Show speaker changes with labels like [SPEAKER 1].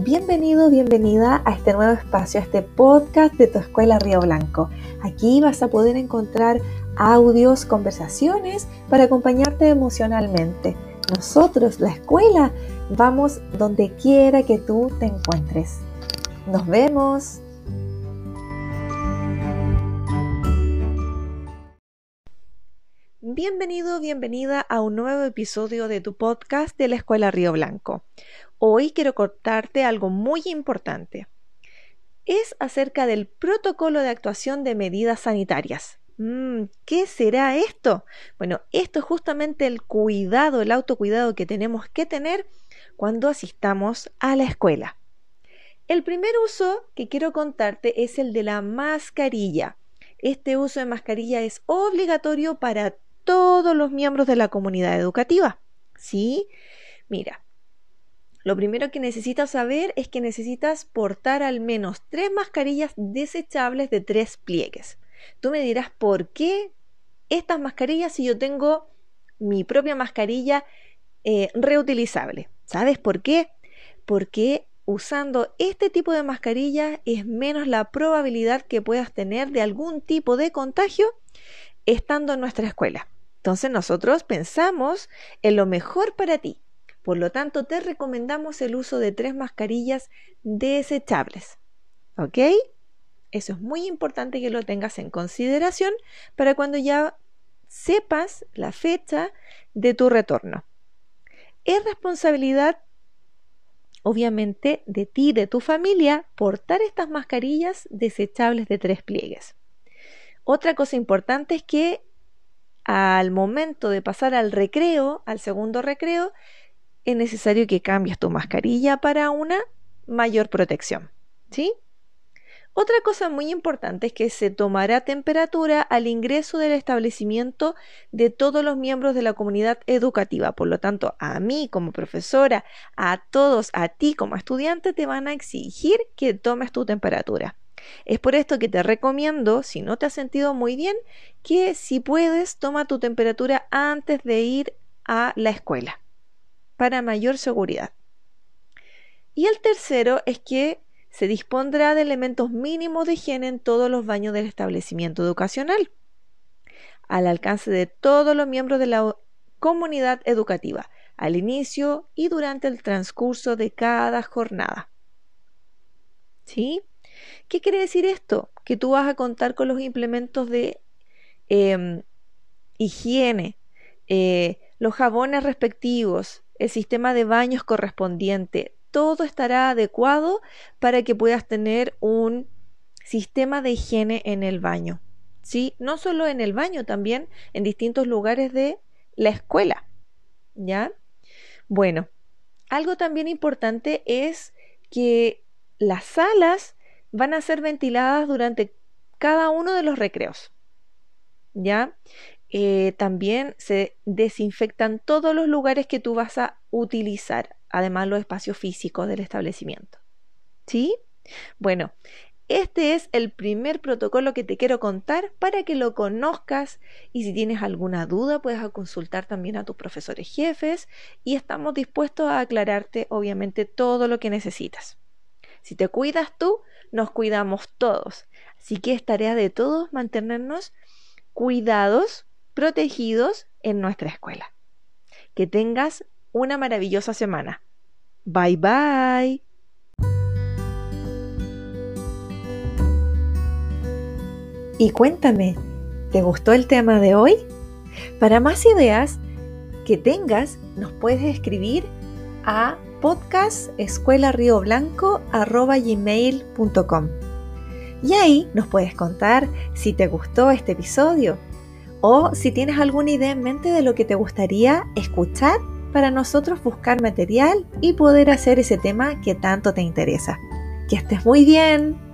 [SPEAKER 1] Bienvenido, bienvenida a este nuevo espacio, a este podcast de tu escuela Río Blanco. Aquí vas a poder encontrar audios, conversaciones para acompañarte emocionalmente. Nosotros, la escuela, vamos donde quiera que tú te encuentres. Nos vemos. Bienvenido, bienvenida a un nuevo episodio de tu podcast de la Escuela Río Blanco. Hoy quiero contarte algo muy importante. Es acerca del protocolo de actuación de medidas sanitarias. Mm, ¿Qué será esto? Bueno, esto es justamente el cuidado, el autocuidado que tenemos que tener cuando asistamos a la escuela. El primer uso que quiero contarte es el de la mascarilla. Este uso de mascarilla es obligatorio para todos los miembros de la comunidad educativa. ¿Sí? Mira, lo primero que necesitas saber es que necesitas portar al menos tres mascarillas desechables de tres pliegues. Tú me dirás, ¿por qué estas mascarillas si yo tengo mi propia mascarilla eh, reutilizable? ¿Sabes por qué? Porque usando este tipo de mascarilla es menos la probabilidad que puedas tener de algún tipo de contagio estando en nuestra escuela. Entonces nosotros pensamos en lo mejor para ti. Por lo tanto, te recomendamos el uso de tres mascarillas desechables. ¿Ok? Eso es muy importante que lo tengas en consideración para cuando ya sepas la fecha de tu retorno. Es responsabilidad, obviamente, de ti, de tu familia, portar estas mascarillas desechables de tres pliegues. Otra cosa importante es que al momento de pasar al recreo, al segundo recreo, es necesario que cambies tu mascarilla para una mayor protección. ¿Sí? Otra cosa muy importante es que se tomará temperatura al ingreso del establecimiento de todos los miembros de la comunidad educativa. Por lo tanto, a mí como profesora, a todos, a ti como estudiante, te van a exigir que tomes tu temperatura. Es por esto que te recomiendo, si no te has sentido muy bien, que si puedes, toma tu temperatura antes de ir a la escuela, para mayor seguridad. Y el tercero es que se dispondrá de elementos mínimos de higiene en todos los baños del establecimiento educacional, al alcance de todos los miembros de la comunidad educativa, al inicio y durante el transcurso de cada jornada. ¿Sí? ¿Qué quiere decir esto? Que tú vas a contar con los implementos de em, higiene, eh, los jabones respectivos, el sistema de baños correspondiente, todo estará adecuado para que puedas tener un sistema de higiene en el baño. ¿Sí? No solo en el baño, también en distintos lugares de la escuela. ¿Ya? Bueno, algo también importante es que las salas van a ser ventiladas durante cada uno de los recreos. ¿Ya? Eh, también se desinfectan todos los lugares que tú vas a utilizar, además los espacios físicos del establecimiento. ¿Sí? Bueno, este es el primer protocolo que te quiero contar para que lo conozcas y si tienes alguna duda puedes consultar también a tus profesores jefes y estamos dispuestos a aclararte obviamente todo lo que necesitas. Si te cuidas tú, nos cuidamos todos. Así que es tarea de todos mantenernos cuidados, protegidos en nuestra escuela. Que tengas una maravillosa semana. Bye bye. Y cuéntame, ¿te gustó el tema de hoy? Para más ideas que tengas, nos puedes escribir a podcastescuelarioblanco.com Y ahí nos puedes contar si te gustó este episodio o si tienes alguna idea en mente de lo que te gustaría escuchar para nosotros buscar material y poder hacer ese tema que tanto te interesa. Que estés muy bien.